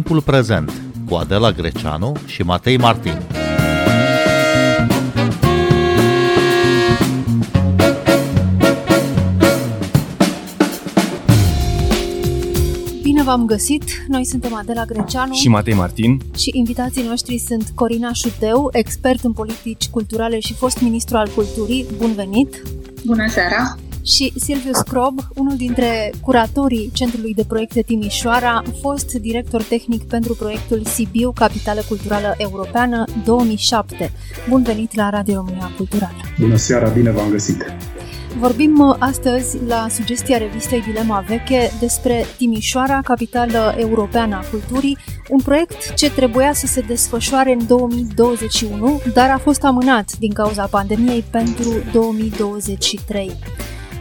Timpul prezent cu Adela Greceanu și Matei Martin. Bine v-am găsit! Noi suntem Adela Greceanu și Matei Martin și invitații noștri sunt Corina Șuteu, expert în politici culturale și fost ministru al culturii. Bun venit! Bună seara! Și Silviu Scrob, unul dintre curatorii Centrului de Proiecte Timișoara, fost director tehnic pentru proiectul Sibiu, Capitală Culturală Europeană 2007. Bun venit la Radio România Culturală! Bună seara, bine v-am găsit! Vorbim uh, astăzi, la sugestia revistei Dilema Veche, despre Timișoara, capitală europeană a culturii, un proiect ce trebuia să se desfășoare în 2021, dar a fost amânat din cauza pandemiei pentru 2023.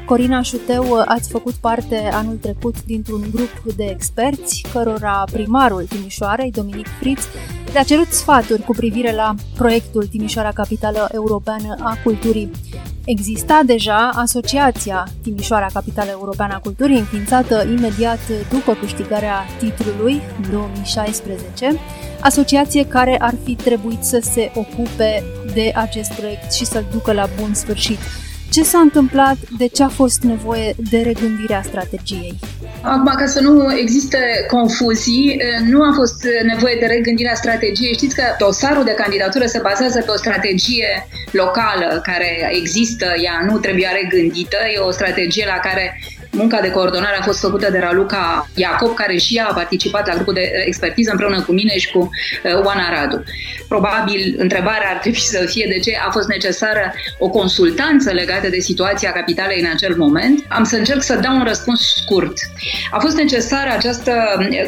Corina Șuteu, ați făcut parte anul trecut dintr-un grup de experți, cărora primarul Timișoarei, Dominic Fritz, le-a cerut sfaturi cu privire la proiectul Timișoara Capitală Europeană a Culturii. Exista deja Asociația Timișoara Capitală Europeană a Culturii, înființată imediat după câștigarea titlului în 2016, asociație care ar fi trebuit să se ocupe de acest proiect și să-l ducă la bun sfârșit. Ce s-a întâmplat? De ce a fost nevoie de regândirea strategiei? Acum, ca să nu existe confuzii, nu a fost nevoie de regândirea strategiei. Știți că dosarul de candidatură se bazează pe o strategie locală care există, ea nu trebuia regândită, e o strategie la care Munca de coordonare a fost făcută de Raluca Iacob, care și ea a participat la grupul de expertiză împreună cu mine și cu uh, Oana Radu. Probabil întrebarea ar trebui să fie de ce a fost necesară o consultanță legată de situația capitalei în acel moment. Am să încerc să dau un răspuns scurt. A fost necesară această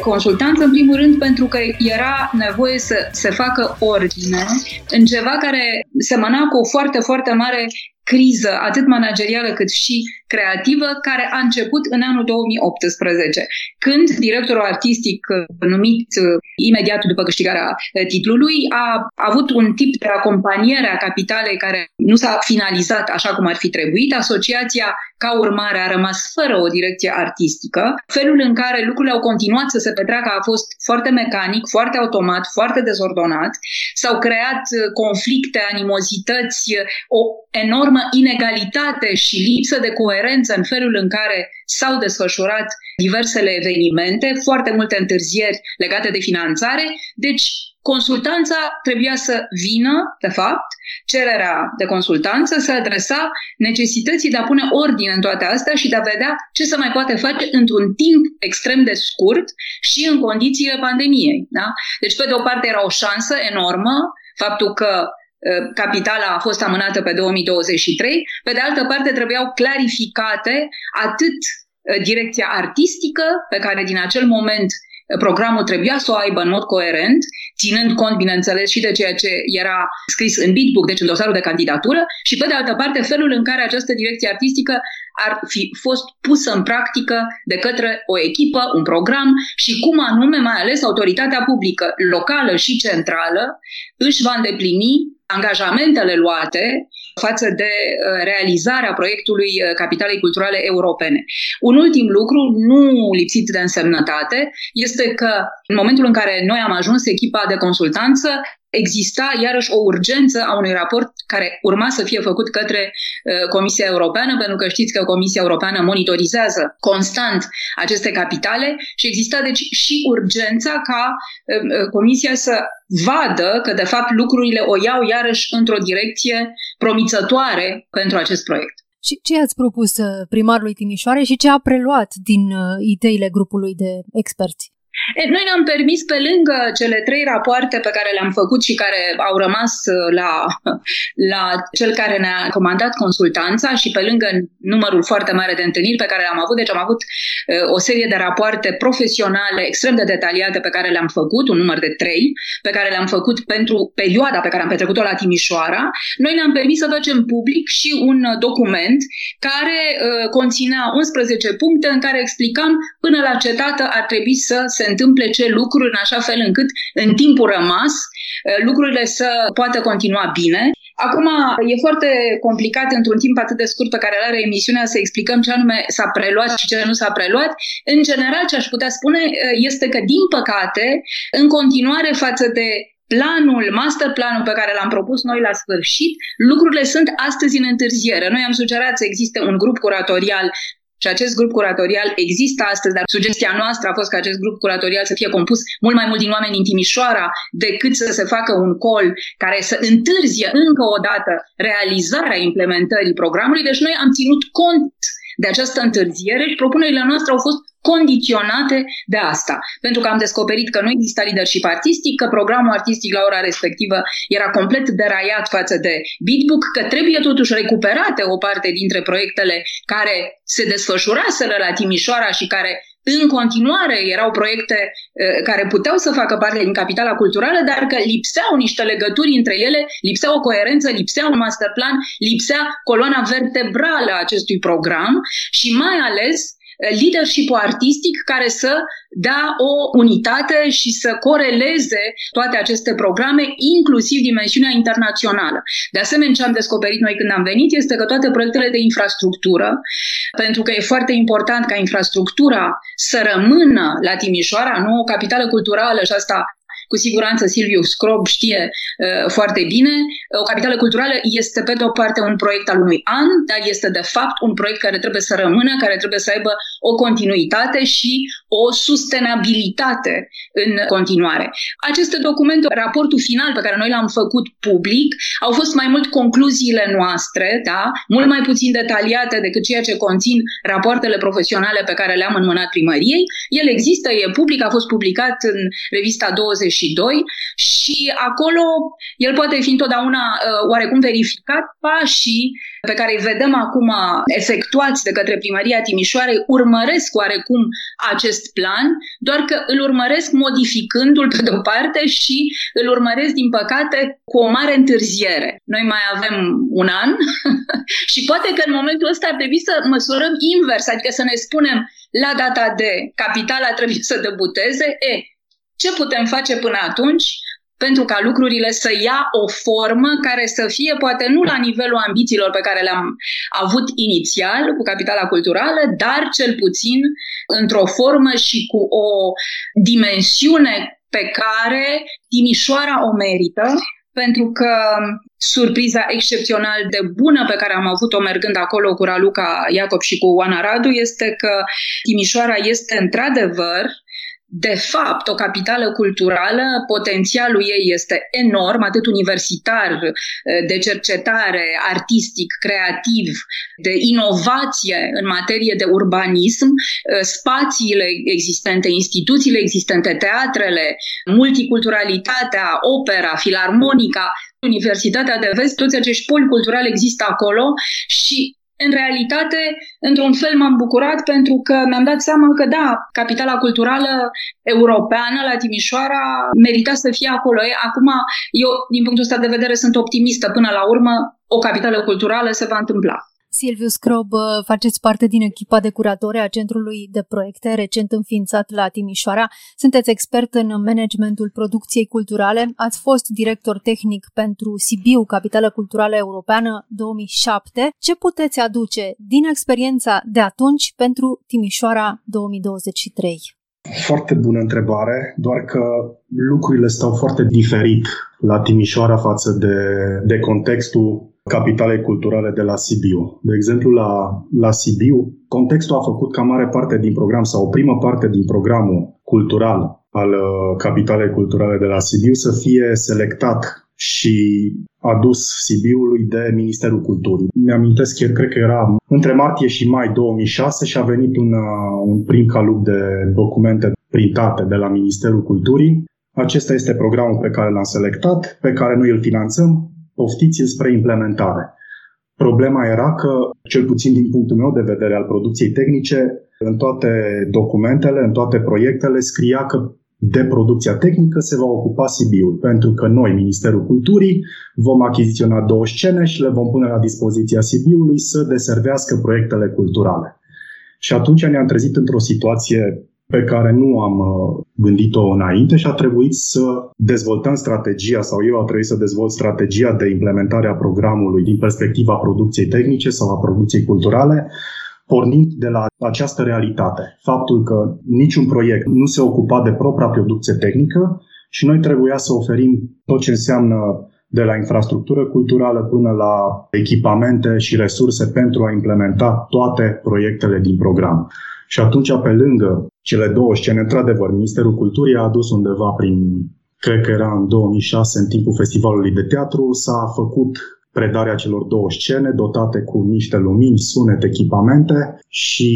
consultanță, în primul rând, pentru că era nevoie să se facă ordine în ceva care semăna cu o foarte, foarte mare criză, atât managerială cât și creativă, care a început în anul 2018, când directorul artistic uh, numit uh, imediat după câștigarea uh, titlului a avut un tip de acompaniere a capitalei care nu s-a finalizat așa cum ar fi trebuit. Asociația, ca urmare, a rămas fără o direcție artistică. Felul în care lucrurile au continuat să se petreacă a fost foarte mecanic, foarte automat, foarte dezordonat. S-au creat conflicte, animozități, o enormă inegalitate și lipsă de coerență în felul în care s-au desfășurat diversele evenimente, foarte multe întârzieri legate de finanțare. Deci, consultanța trebuia să vină, de fapt, cererea de consultanță să adresa necesității de a pune ordine în toate astea și de a vedea ce se mai poate face într-un timp extrem de scurt și în condițiile pandemiei. Da? Deci, pe de o parte, era o șansă enormă faptul că Uh, capitala a fost amânată pe 2023. Pe de altă parte, trebuiau clarificate atât uh, direcția artistică, pe care din acel moment uh, programul trebuia să o aibă în mod coerent, ținând cont, bineînțeles, și de ceea ce era scris în Bitbook, deci în dosarul de candidatură, și pe de altă parte, felul în care această direcție artistică ar fi fost pusă în practică de către o echipă, un program și cum anume, mai ales autoritatea publică, locală și centrală, își va îndeplini angajamentele luate față de uh, realizarea proiectului uh, Capitalei Culturale Europene. Un ultim lucru, nu lipsit de însemnătate, este că în momentul în care noi am ajuns echipa de consultanță, exista iarăși o urgență a unui raport care urma să fie făcut către uh, Comisia Europeană, pentru că știți că Comisia Europeană monitorizează constant aceste capitale și exista deci și urgența ca uh, uh Comisia să vadă că de fapt lucrurile o iau iarăși într-o direcție promițătoare pentru acest proiect. Și ce ați propus uh, primarului Timișoare și ce a preluat din uh, ideile grupului de experți? E, noi ne-am permis, pe lângă cele trei rapoarte pe care le-am făcut și care au rămas uh, la, la cel care ne-a comandat consultanța și pe lângă numărul foarte mare de întâlniri pe care le-am avut, deci am avut uh, o serie de rapoarte profesionale extrem de detaliate pe care le-am făcut, un număr de trei, pe care le-am făcut pentru perioada pe care am petrecut-o la Timișoara, noi ne-am permis să facem public și un document care uh, conținea 11 puncte în care explicam până la ce dată ar trebui să se întâmple ce lucruri în așa fel încât în timpul rămas eh, lucrurile să poată continua bine. Acum, e foarte complicat într-un timp atât de scurt pe care îl are emisiunea să explicăm ce anume s-a preluat și ce nu s-a preluat. În general, ce aș putea spune este că, din păcate, în continuare față de planul, master planul pe care l-am propus noi la sfârșit, lucrurile sunt astăzi în întârziere. Noi am sugerat să existe un grup curatorial și acest grup curatorial există astăzi, dar sugestia noastră a fost ca acest grup curatorial să fie compus mult mai mult din oameni din Timișoara decât să se facă un col care să întârzie încă o dată realizarea implementării programului. Deci noi am ținut cont de această întârziere și propunerile noastre au fost condiționate de asta. Pentru că am descoperit că nu exista leadership artistic, că programul artistic la ora respectivă era complet deraiat față de Bitbook, că trebuie totuși recuperate o parte dintre proiectele care se desfășuraseră la Timișoara și care în continuare erau proiecte uh, care puteau să facă parte din capitala culturală, dar că lipseau niște legături între ele, lipsea o coerență, lipsea un masterplan, lipsea coloana vertebrală a acestui program și mai ales leadership artistic care să dea o unitate și să coreleze toate aceste programe, inclusiv dimensiunea internațională. De asemenea, ce am descoperit noi când am venit este că toate proiectele de infrastructură, pentru că e foarte important ca infrastructura să rămână la Timișoara, nu o capitală culturală și asta cu siguranță Silviu Scrob știe uh, foarte bine. O capitală culturală este pe de o parte un proiect al unui an, dar este de fapt un proiect care trebuie să rămână, care trebuie să aibă o continuitate și o sustenabilitate în continuare. Aceste documente, raportul final pe care noi l-am făcut public, au fost mai mult concluziile noastre, da? mult mai puțin detaliate decât ceea ce conțin rapoartele profesionale pe care le-am înmânat primăriei. El există, e public, a fost publicat în revista 20 22 și acolo el poate fi întotdeauna uh, oarecum verificat pașii pe care îi vedem acum efectuați de către primăria Timișoarei urmăresc oarecum acest plan, doar că îl urmăresc modificându-l pe de-o parte și îl urmăresc, din păcate, cu o mare întârziere. Noi mai avem un an și poate că în momentul ăsta ar trebui să măsurăm invers, adică să ne spunem la data de capitala trebuie să debuteze, e, ce putem face până atunci pentru ca lucrurile să ia o formă care să fie poate nu la nivelul ambițiilor pe care le-am avut inițial cu capitala culturală, dar cel puțin într-o formă și cu o dimensiune pe care Timișoara o merită, pentru că surpriza excepțional de bună pe care am avut-o mergând acolo cu Raluca Iacob și cu Oana Radu este că Timișoara este într-adevăr de fapt, o capitală culturală, potențialul ei este enorm, atât universitar, de cercetare, artistic, creativ, de inovație în materie de urbanism, spațiile existente, instituțiile existente, teatrele, multiculturalitatea, opera, filarmonica, Universitatea de Vest, toți acești poli culturali există acolo și în realitate, într-un fel m-am bucurat pentru că mi-am dat seama că da, capitala culturală europeană la Timișoara merita să fie acolo. Acum, eu, din punctul ăsta de vedere, sunt optimistă. Până la urmă, o capitală culturală se va întâmpla. Silviu Scrob, faceți parte din echipa de curatori a Centrului de Proiecte, recent înființat la Timișoara. Sunteți expert în managementul producției culturale, ați fost director tehnic pentru Sibiu, Capitală Culturală Europeană 2007. Ce puteți aduce din experiența de atunci pentru Timișoara 2023? Foarte bună întrebare, doar că lucrurile stau foarte diferit la Timișoara față de, de contextul capitalei culturale de la Sibiu. De exemplu, la, la Sibiu, contextul a făcut ca mare parte din program sau o primă parte din programul cultural al uh, capitalei culturale de la Sibiu să fie selectat și adus Sibiului de Ministerul Culturii. Mi-amintesc, chiar cred că era între martie și mai 2006 și a venit un, uh, un prim calup de documente printate de la Ministerul Culturii. Acesta este programul pe care l-am selectat, pe care noi îl finanțăm poftiți spre implementare. Problema era că, cel puțin din punctul meu de vedere al producției tehnice, în toate documentele, în toate proiectele, scria că de producția tehnică se va ocupa Sibiul, pentru că noi, Ministerul Culturii, vom achiziționa două scene și le vom pune la dispoziția Sibiului să deservească proiectele culturale. Și atunci ne-am trezit într-o situație pe care nu am uh, gândit-o înainte și a trebuit să dezvoltăm strategia sau eu a trebuit să dezvolt strategia de implementare a programului din perspectiva producției tehnice sau a producției culturale, pornind de la această realitate. Faptul că niciun proiect nu se ocupa de propria producție tehnică și noi trebuia să oferim tot ce înseamnă de la infrastructură culturală până la echipamente și resurse pentru a implementa toate proiectele din program. Și atunci, pe lângă cele două scene, într-adevăr, Ministerul Culturii a adus undeva prin, cred că era în 2006, în timpul festivalului de teatru, s-a făcut predarea celor două scene dotate cu niște lumini, sunet, echipamente și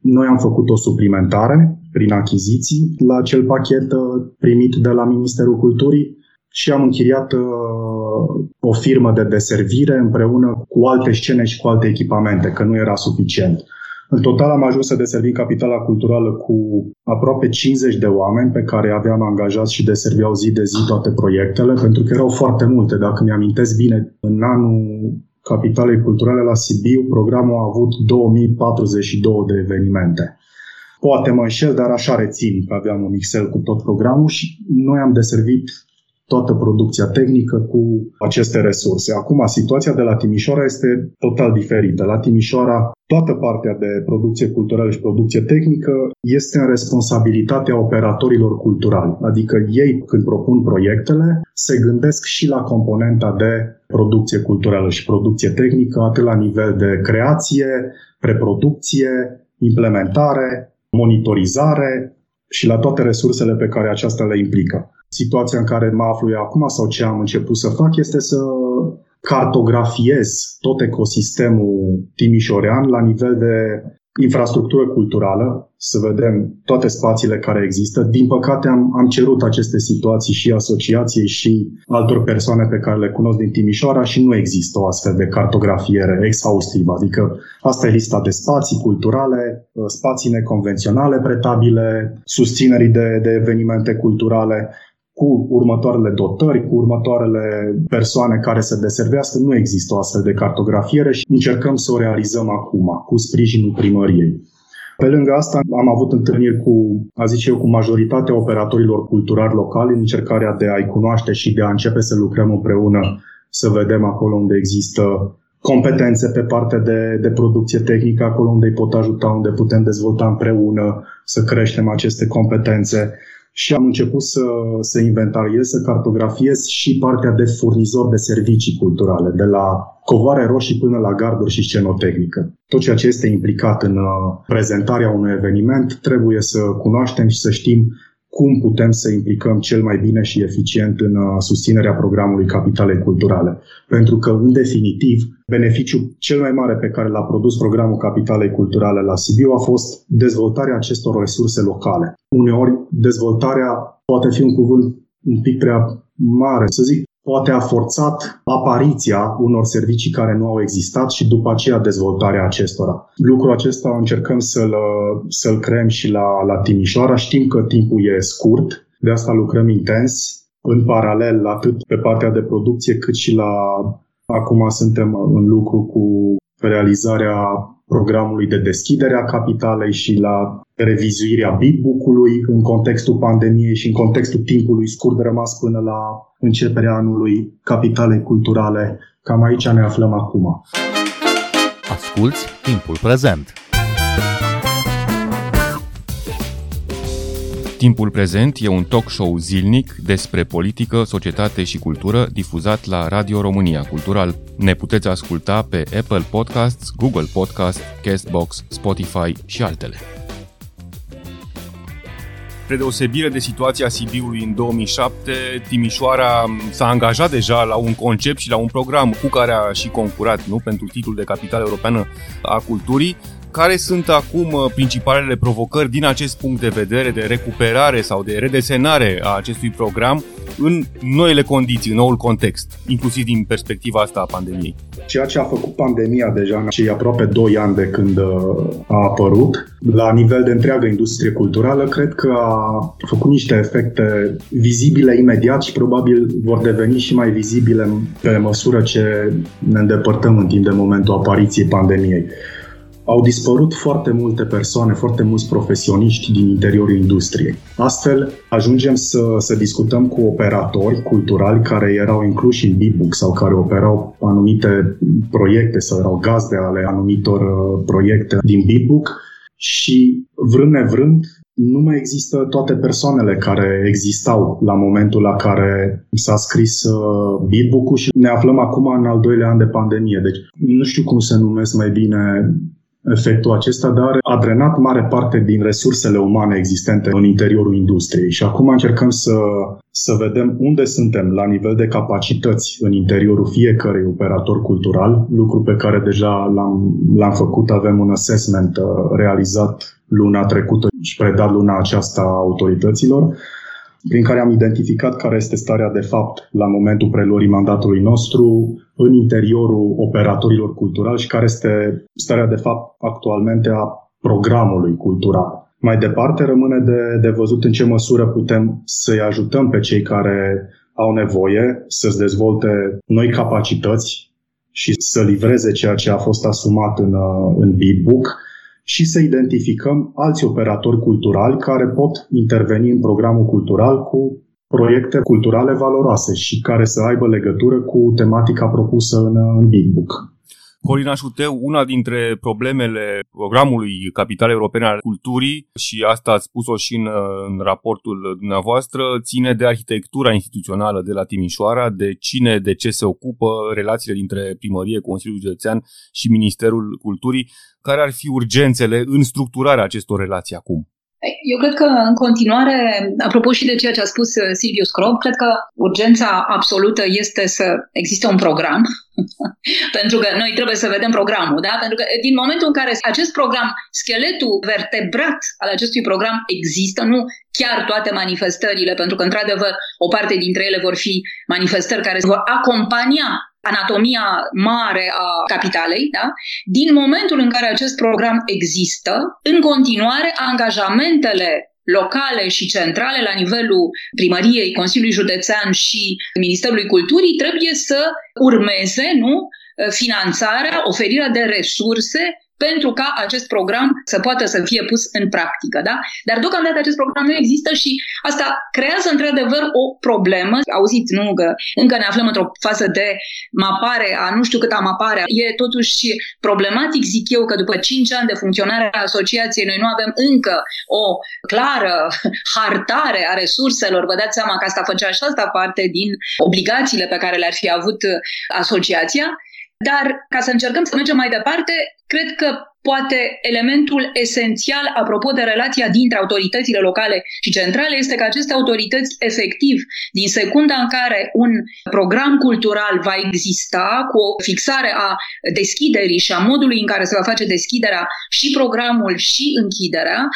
noi am făcut o suplimentare prin achiziții la acel pachet uh, primit de la Ministerul Culturii și am închiriat uh, o firmă de deservire împreună cu alte scene și cu alte echipamente, că nu era suficient. În total am ajuns să deservim capitala culturală cu aproape 50 de oameni pe care aveam angajați și deserveau zi de zi toate proiectele, pentru că erau foarte multe. Dacă mi-amintesc bine, în anul Capitalei Culturale la Sibiu, programul a avut 2042 de evenimente. Poate mă înșel, dar așa rețin că aveam un Excel cu tot programul și noi am deservit toată producția tehnică cu aceste resurse. Acum, situația de la Timișoara este total diferită. La Timișoara, toată partea de producție culturală și producție tehnică este în responsabilitatea operatorilor culturali. Adică ei, când propun proiectele, se gândesc și la componenta de producție culturală și producție tehnică, atât la nivel de creație, preproducție, implementare, monitorizare și la toate resursele pe care aceasta le implică situația în care mă aflu eu acum sau ce am început să fac este să cartografiez tot ecosistemul timișorean la nivel de infrastructură culturală, să vedem toate spațiile care există. Din păcate am, am cerut aceste situații și asociației și altor persoane pe care le cunosc din Timișoara și nu există o astfel de cartografiere exhaustivă. Adică asta e lista de spații culturale, spații neconvenționale pretabile, susținerii de, de evenimente culturale cu următoarele dotări, cu următoarele persoane care să deservească. Nu există o astfel de cartografiere și încercăm să o realizăm acum, cu sprijinul primăriei. Pe lângă asta, am avut întâlniri cu, a zice eu, cu majoritatea operatorilor culturali locali în încercarea de a-i cunoaște și de a începe să lucrăm împreună, să vedem acolo unde există competențe pe partea de, de producție tehnică, acolo unde îi pot ajuta, unde putem dezvolta împreună, să creștem aceste competențe și am început să, să inventariez, să cartografiez și partea de furnizor de servicii culturale, de la covoare roșii până la garduri și scenotehnică. Tot ceea ce este implicat în uh, prezentarea unui eveniment trebuie să cunoaștem și să știm cum putem să implicăm cel mai bine și eficient în uh, susținerea programului Capitalei Culturale. Pentru că, în definitiv, beneficiul cel mai mare pe care l-a produs programul Capitalei Culturale la Sibiu a fost dezvoltarea acestor resurse locale. Uneori, dezvoltarea poate fi un cuvânt un pic prea mare, să zic, poate a forțat apariția unor servicii care nu au existat și după aceea dezvoltarea acestora. Lucrul acesta încercăm să-l, să-l creăm și la, la Timișoara. Știm că timpul e scurt, de asta lucrăm intens, în paralel atât pe partea de producție cât și la Acum suntem în lucru cu realizarea programului de deschidere a capitalei și la revizuirea bitbook-ului în contextul pandemiei și în contextul timpului scurt rămas până la începerea anului capitalei culturale. Cam aici ne aflăm acum. Asculți timpul prezent! Timpul prezent e un talk show zilnic despre politică, societate și cultură difuzat la Radio România Cultural. Ne puteți asculta pe Apple Podcasts, Google Podcasts, Castbox, Spotify și altele. Spre deosebire de situația Sibiului în 2007, Timișoara s-a angajat deja la un concept și la un program cu care a și concurat nu, pentru titlul de capitală europeană a culturii care sunt acum uh, principalele provocări din acest punct de vedere de recuperare sau de redesenare a acestui program în noile condiții, în noul context, inclusiv din perspectiva asta a pandemiei? Ceea ce a făcut pandemia deja în cei aproape 2 ani de când uh, a apărut, la nivel de întreagă industrie culturală, cred că a făcut niște efecte vizibile imediat și probabil vor deveni și mai vizibile pe măsură ce ne îndepărtăm în timp de momentul apariției pandemiei. Au dispărut foarte multe persoane, foarte mulți profesioniști din interiorul industriei. Astfel, ajungem să, să discutăm cu operatori culturali care erau incluși în Bitbook sau care operau anumite proiecte sau erau gazde ale anumitor uh, proiecte din Bitbook și vrând nevrând nu mai există toate persoanele care existau la momentul la care s-a scris uh, Bitbook-ul și ne aflăm acum în al doilea an de pandemie. Deci nu știu cum se numesc mai bine efectul acesta, dar a drenat mare parte din resursele umane existente în interiorul industriei. Și acum încercăm să, să vedem unde suntem la nivel de capacități în interiorul fiecărui operator cultural, lucru pe care deja l-am, l-am făcut, avem un assessment uh, realizat luna trecută și predat luna aceasta autorităților prin care am identificat care este starea de fapt la momentul preluării mandatului nostru în interiorul operatorilor culturali și care este starea de fapt actualmente a programului cultural. Mai departe, rămâne de, de văzut în ce măsură putem să-i ajutăm pe cei care au nevoie să-și dezvolte noi capacități și să livreze ceea ce a fost asumat în, în Beatbook și să identificăm alți operatori culturali care pot interveni în programul cultural cu proiecte culturale valoroase și care să aibă legătură cu tematica propusă în, în Big Book. Corina Șuteu, una dintre problemele programului Capital Europene al Culturii, și asta ați spus-o și în, în raportul dumneavoastră, ține de arhitectura instituțională de la Timișoara, de cine, de ce se ocupă, relațiile dintre primărie, Consiliul Județean și Ministerul Culturii. Care ar fi urgențele în structurarea acestor relații acum? Eu cred că în continuare, apropo și de ceea ce a spus uh, Silvius Crob, cred că urgența absolută este să existe un program, pentru că noi trebuie să vedem programul, da? Pentru că din momentul în care acest program, scheletul vertebrat al acestui program există, nu chiar toate manifestările, pentru că într-adevăr o parte dintre ele vor fi manifestări care vor acompania anatomia mare a capitalei, da? din momentul în care acest program există, în continuare angajamentele locale și centrale la nivelul primăriei, Consiliului Județean și Ministerului Culturii trebuie să urmeze nu, finanțarea, oferirea de resurse pentru ca acest program să poată să fie pus în practică. Da? Dar deocamdată acest program nu există și asta creează într-adevăr o problemă. Auziți, nu, că încă ne aflăm într-o fază de mapare, a nu știu cât a mapare. E totuși problematic, zic eu, că după 5 ani de funcționare a asociației noi nu avem încă o clară hartare a resurselor. Vă dați seama că asta făcea și asta parte din obligațiile pe care le-ar fi avut asociația. Dar ca să încercăm să mergem mai departe, cred că poate elementul esențial apropo de relația dintre autoritățile locale și centrale este că aceste autorități efectiv, din secunda în care un program cultural va exista cu o fixare a deschiderii și a modului în care se va face deschiderea și programul și închiderea,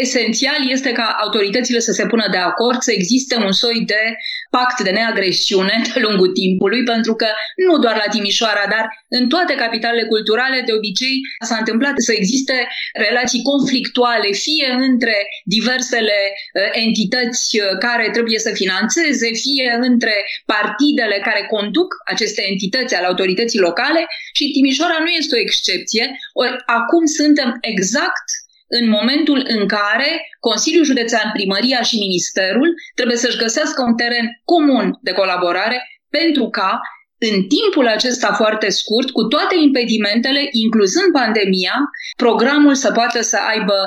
esențial este ca autoritățile să se pună de acord, să existe un soi de pact de neagresiune de lungul timpului, pentru că nu doar la Timișoara, dar în toate capitalele culturale, de obicei, s-a întâmplat să existe relații conflictuale, fie între diversele uh, entități uh, care trebuie să financeze, fie între partidele care conduc aceste entități ale autorității locale și Timișoara nu este o excepție. Ori acum suntem exact în momentul în care Consiliul Județean, Primăria și Ministerul trebuie să-și găsească un teren comun de colaborare pentru ca în timpul acesta foarte scurt, cu toate impedimentele, incluzând pandemia, programul să poată să aibă,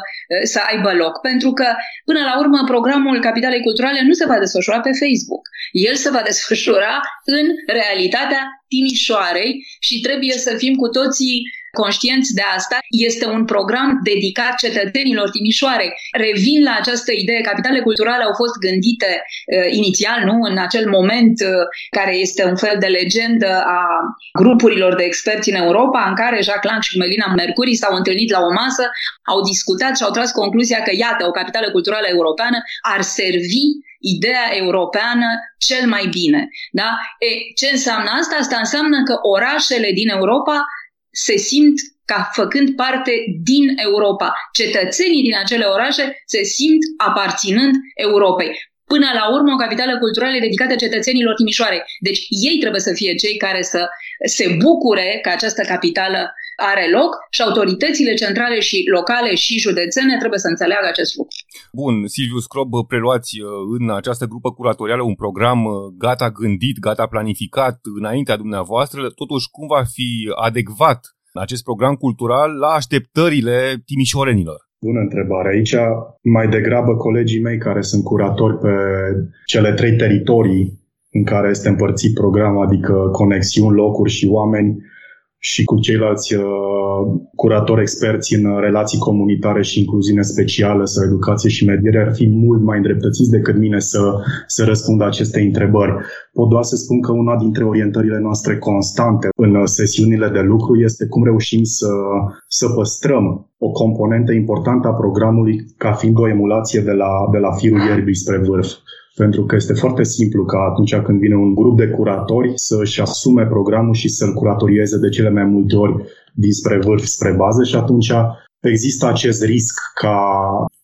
să aibă loc. Pentru că, până la urmă, programul Capitalei Culturale nu se va desfășura pe Facebook. El se va desfășura în realitatea Timișoarei și trebuie să fim cu toții conștienți de asta. Este un program dedicat cetățenilor Timișoare. Revin la această idee, capitalele culturale au fost gândite uh, inițial, nu? În acel moment uh, care este un fel de legendă a grupurilor de experți în Europa, în care Jacques Lang și Melina Mercuri s-au întâlnit la o masă, au discutat și au tras concluzia că, iată, o capitală culturală europeană ar servi ideea europeană cel mai bine. Da? E, ce înseamnă asta? Asta înseamnă că orașele din Europa se simt ca făcând parte din Europa. Cetățenii din acele orașe se simt aparținând Europei. Până la urmă, o capitală culturală e dedicată cetățenilor Timișoare. Deci ei trebuie să fie cei care să se bucure că această capitală are loc și autoritățile centrale și locale și județene trebuie să înțeleagă acest lucru. Bun, Silviu Scrob, preluați uh, în această grupă curatorială un program uh, gata gândit, gata planificat înaintea dumneavoastră, totuși cum va fi adecvat acest program cultural la așteptările timișorenilor? Bună întrebare. Aici mai degrabă colegii mei care sunt curatori pe cele trei teritorii în care este împărțit programul, adică conexiuni, locuri și oameni, și cu ceilalți uh, curatori experți în relații comunitare și incluziune specială sau educație și mediere ar fi mult mai îndreptățiți decât mine să, să răspund aceste întrebări. Pot doar să spun că una dintre orientările noastre constante în sesiunile de lucru este cum reușim să, să păstrăm o componentă importantă a programului ca fiind o emulație de la, de la firul ierbii spre vârf pentru că este foarte simplu ca atunci când vine un grup de curatori să-și asume programul și să-l curatorieze de cele mai multe ori dinspre vârf spre bază și atunci există acest risc ca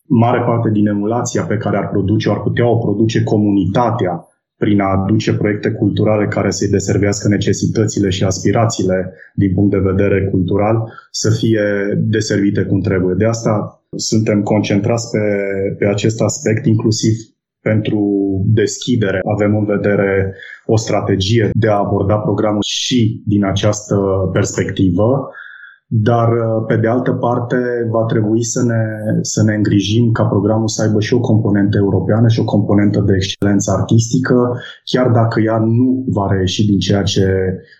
mare parte din emulația pe care ar produce, ar putea o produce comunitatea prin a aduce proiecte culturale care să-i deservească necesitățile și aspirațiile din punct de vedere cultural, să fie deservite cum trebuie. De asta suntem concentrați pe, pe acest aspect, inclusiv pentru deschidere. Avem în vedere o strategie de a aborda programul și din această perspectivă, dar pe de altă parte va trebui să ne, să ne îngrijim ca programul să aibă și o componentă europeană și o componentă de excelență artistică, chiar dacă ea nu va reieși din ceea ce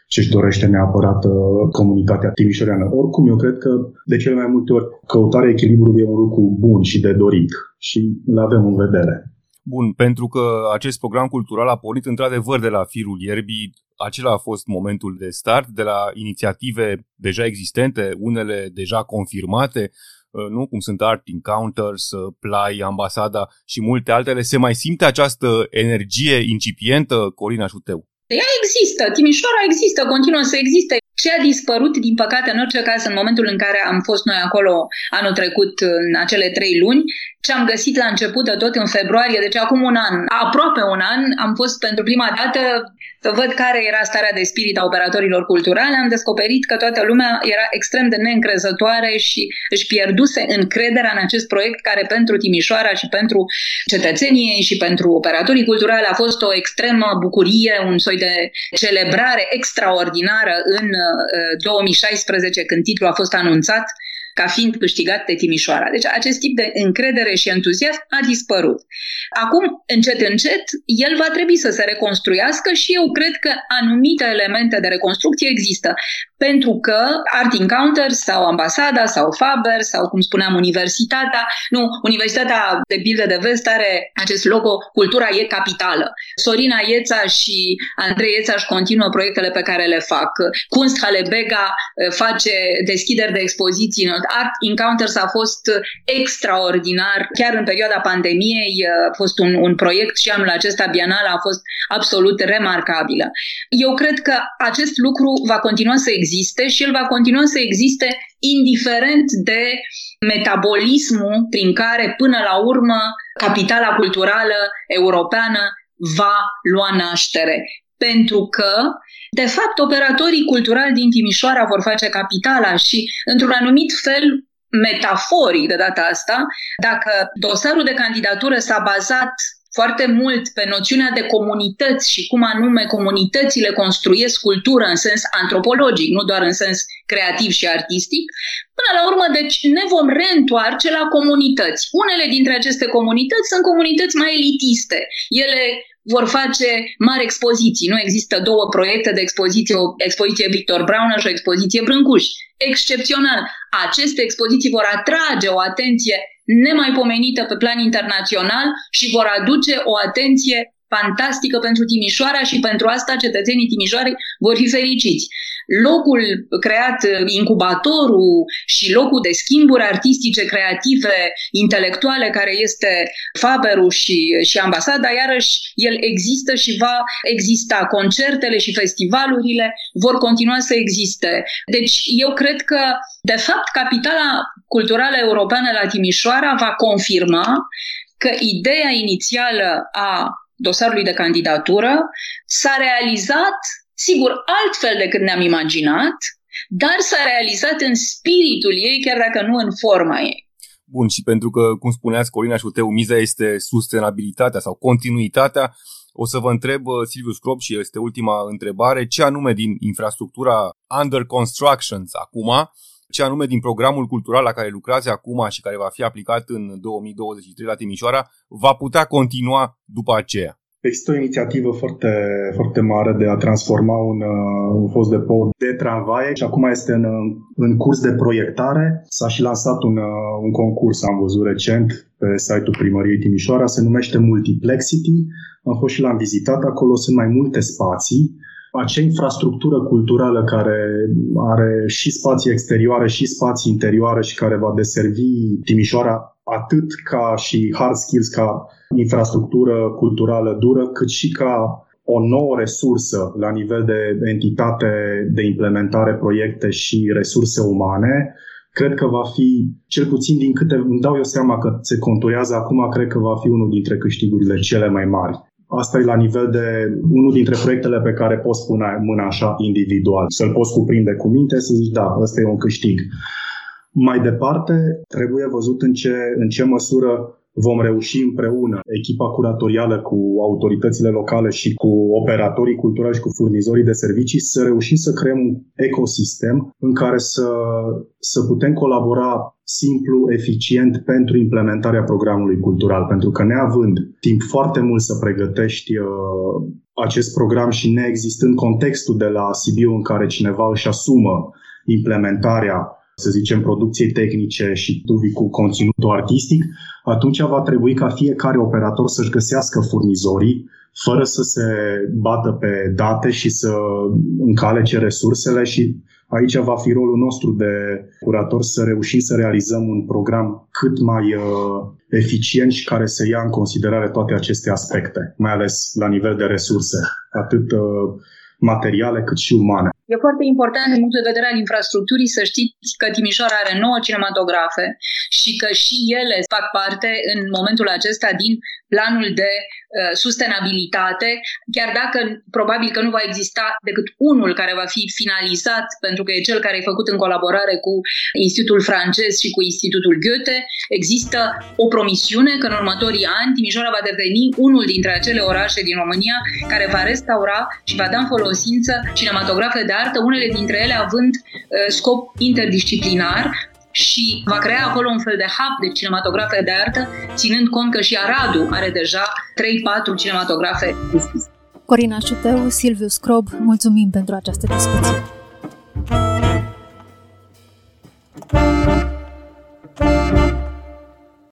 ce își dorește neapărat uh, comunitatea timișoreană. Oricum, eu cred că de cele mai multe ori căutarea echilibrului e un lucru bun și de dorit și îl avem în vedere. Bun, pentru că acest program cultural a pornit într-adevăr de la firul ierbii, acela a fost momentul de start, de la inițiative deja existente, unele deja confirmate, uh, nu? Cum sunt Art Encounters, uh, Play, Ambasada și multe altele, se mai simte această energie incipientă, Corina Șuteu? Ea există, Timișoara există, continuă să existe. Ce a dispărut, din păcate, în orice caz, în momentul în care am fost noi acolo anul trecut, în acele trei luni, ce am găsit la început de tot în februarie, deci acum un an, aproape un an, am fost pentru prima dată să văd care era starea de spirit a operatorilor culturale, am descoperit că toată lumea era extrem de neîncrezătoare și își pierduse încrederea în acest proiect care pentru Timișoara și pentru cetățenie și pentru operatorii culturale a fost o extremă bucurie, un soi de celebrare extraordinară în 2016 uh, când titlul a fost anunțat ca fiind câștigat de Timișoara. Deci acest tip de încredere și entuziasm a dispărut. Acum, încet, încet, el va trebui să se reconstruiască și eu cred că anumite elemente de reconstrucție există. Pentru că Art Encounter sau Ambasada sau Faber sau, cum spuneam, Universitatea, nu, Universitatea de Bilde de Vest are acest logo Cultura e capitală. Sorina Ieța și Andrei Ieța își continuă proiectele pe care le fac. Kunsthalle Bega eh, face deschideri de expoziții în Art Encounters a fost extraordinar, chiar în perioada pandemiei a fost un, un proiect și anul acesta bienal a fost absolut remarcabilă. Eu cred că acest lucru va continua să existe și el va continua să existe indiferent de metabolismul prin care până la urmă capitala culturală europeană va lua naștere. Pentru că de fapt, operatorii culturali din Timișoara vor face capitala și, într-un anumit fel, metaforic de data asta, dacă dosarul de candidatură s-a bazat foarte mult pe noțiunea de comunități și cum anume comunitățile construiesc cultură în sens antropologic, nu doar în sens creativ și artistic, până la urmă, deci ne vom reîntoarce la comunități. Unele dintre aceste comunități sunt comunități mai elitiste. Ele vor face mari expoziții. Nu există două proiecte de expoziție, o expoziție Victor Brown și o expoziție Brâncuș. Excepțional. Aceste expoziții vor atrage o atenție nemaipomenită pe plan internațional și vor aduce o atenție fantastică pentru Timișoara și pentru asta cetățenii Timișoarei vor fi fericiți locul creat, incubatorul și locul de schimburi artistice, creative, intelectuale, care este Faberul și, și ambasada, iarăși el există și va exista. Concertele și festivalurile vor continua să existe. Deci eu cred că, de fapt, capitala culturală europeană la Timișoara va confirma că ideea inițială a dosarului de candidatură s-a realizat Sigur, altfel decât ne-am imaginat, dar s-a realizat în spiritul ei, chiar dacă nu în forma ei. Bun, și pentru că, cum spuneați, Corina Șuteu, miza este sustenabilitatea sau continuitatea, o să vă întreb, uh, Silviu Scrop, și este ultima întrebare, ce anume din infrastructura under constructions acum, ce anume din programul cultural la care lucrați acum și care va fi aplicat în 2023 la Timișoara, va putea continua după aceea? Există o inițiativă foarte, foarte mare de a transforma un, uh, un fost de pod de tramvaie și acum este în, în curs de proiectare. S-a și lansat un, uh, un concurs, am văzut recent, pe site-ul primăriei Timișoara, se numește Multiplexity. Am fost și l-am vizitat acolo, sunt mai multe spații acea infrastructură culturală care are și spații exterioare și spații interioare și care va deservi Timișoara atât ca și hard skills, ca infrastructură culturală dură, cât și ca o nouă resursă la nivel de entitate de implementare proiecte și resurse umane, cred că va fi, cel puțin din câte îmi dau eu seama că se conturează acum, cred că va fi unul dintre câștigurile cele mai mari. Asta e la nivel de unul dintre proiectele pe care poți pune mâna așa individual. Să-l poți cuprinde cu minte, să zici, da, ăsta e un câștig. Mai departe, trebuie văzut în ce, în ce măsură vom reuși împreună, echipa curatorială cu autoritățile locale și cu operatorii culturali și cu furnizorii de servicii, să reușim să creăm un ecosistem în care să, să putem colabora simplu, eficient pentru implementarea programului cultural. Pentru că neavând timp foarte mult să pregătești uh, acest program și neexistând contextul de la Sibiu în care cineva își asumă implementarea să zicem, producției tehnice și tu vii cu conținutul artistic, atunci va trebui ca fiecare operator să-și găsească furnizorii fără să se bată pe date și să încalece resursele și aici va fi rolul nostru de curator să reușim să realizăm un program cât mai uh, eficient și care să ia în considerare toate aceste aspecte, mai ales la nivel de resurse, atât uh, materiale cât și umane. E foarte important din punct de vedere al infrastructurii să știți că Timișoara are 9 cinematografe și că și ele fac parte în momentul acesta din planul de uh, sustenabilitate, chiar dacă probabil că nu va exista decât unul care va fi finalizat, pentru că e cel care e făcut în colaborare cu Institutul francez și cu Institutul Goethe, există o promisiune că în următorii ani Timișoara va deveni unul dintre acele orașe din România care va restaura și va da în folosință cinematografe de artă, unele dintre ele având uh, scop interdisciplinar, și va crea acolo un fel de hub de cinematografe de artă, ținând cont că și Aradu are deja 3-4 cinematografe deschise. Corina Șuteu, Silviu Scrob, mulțumim pentru această discuție. Thank you.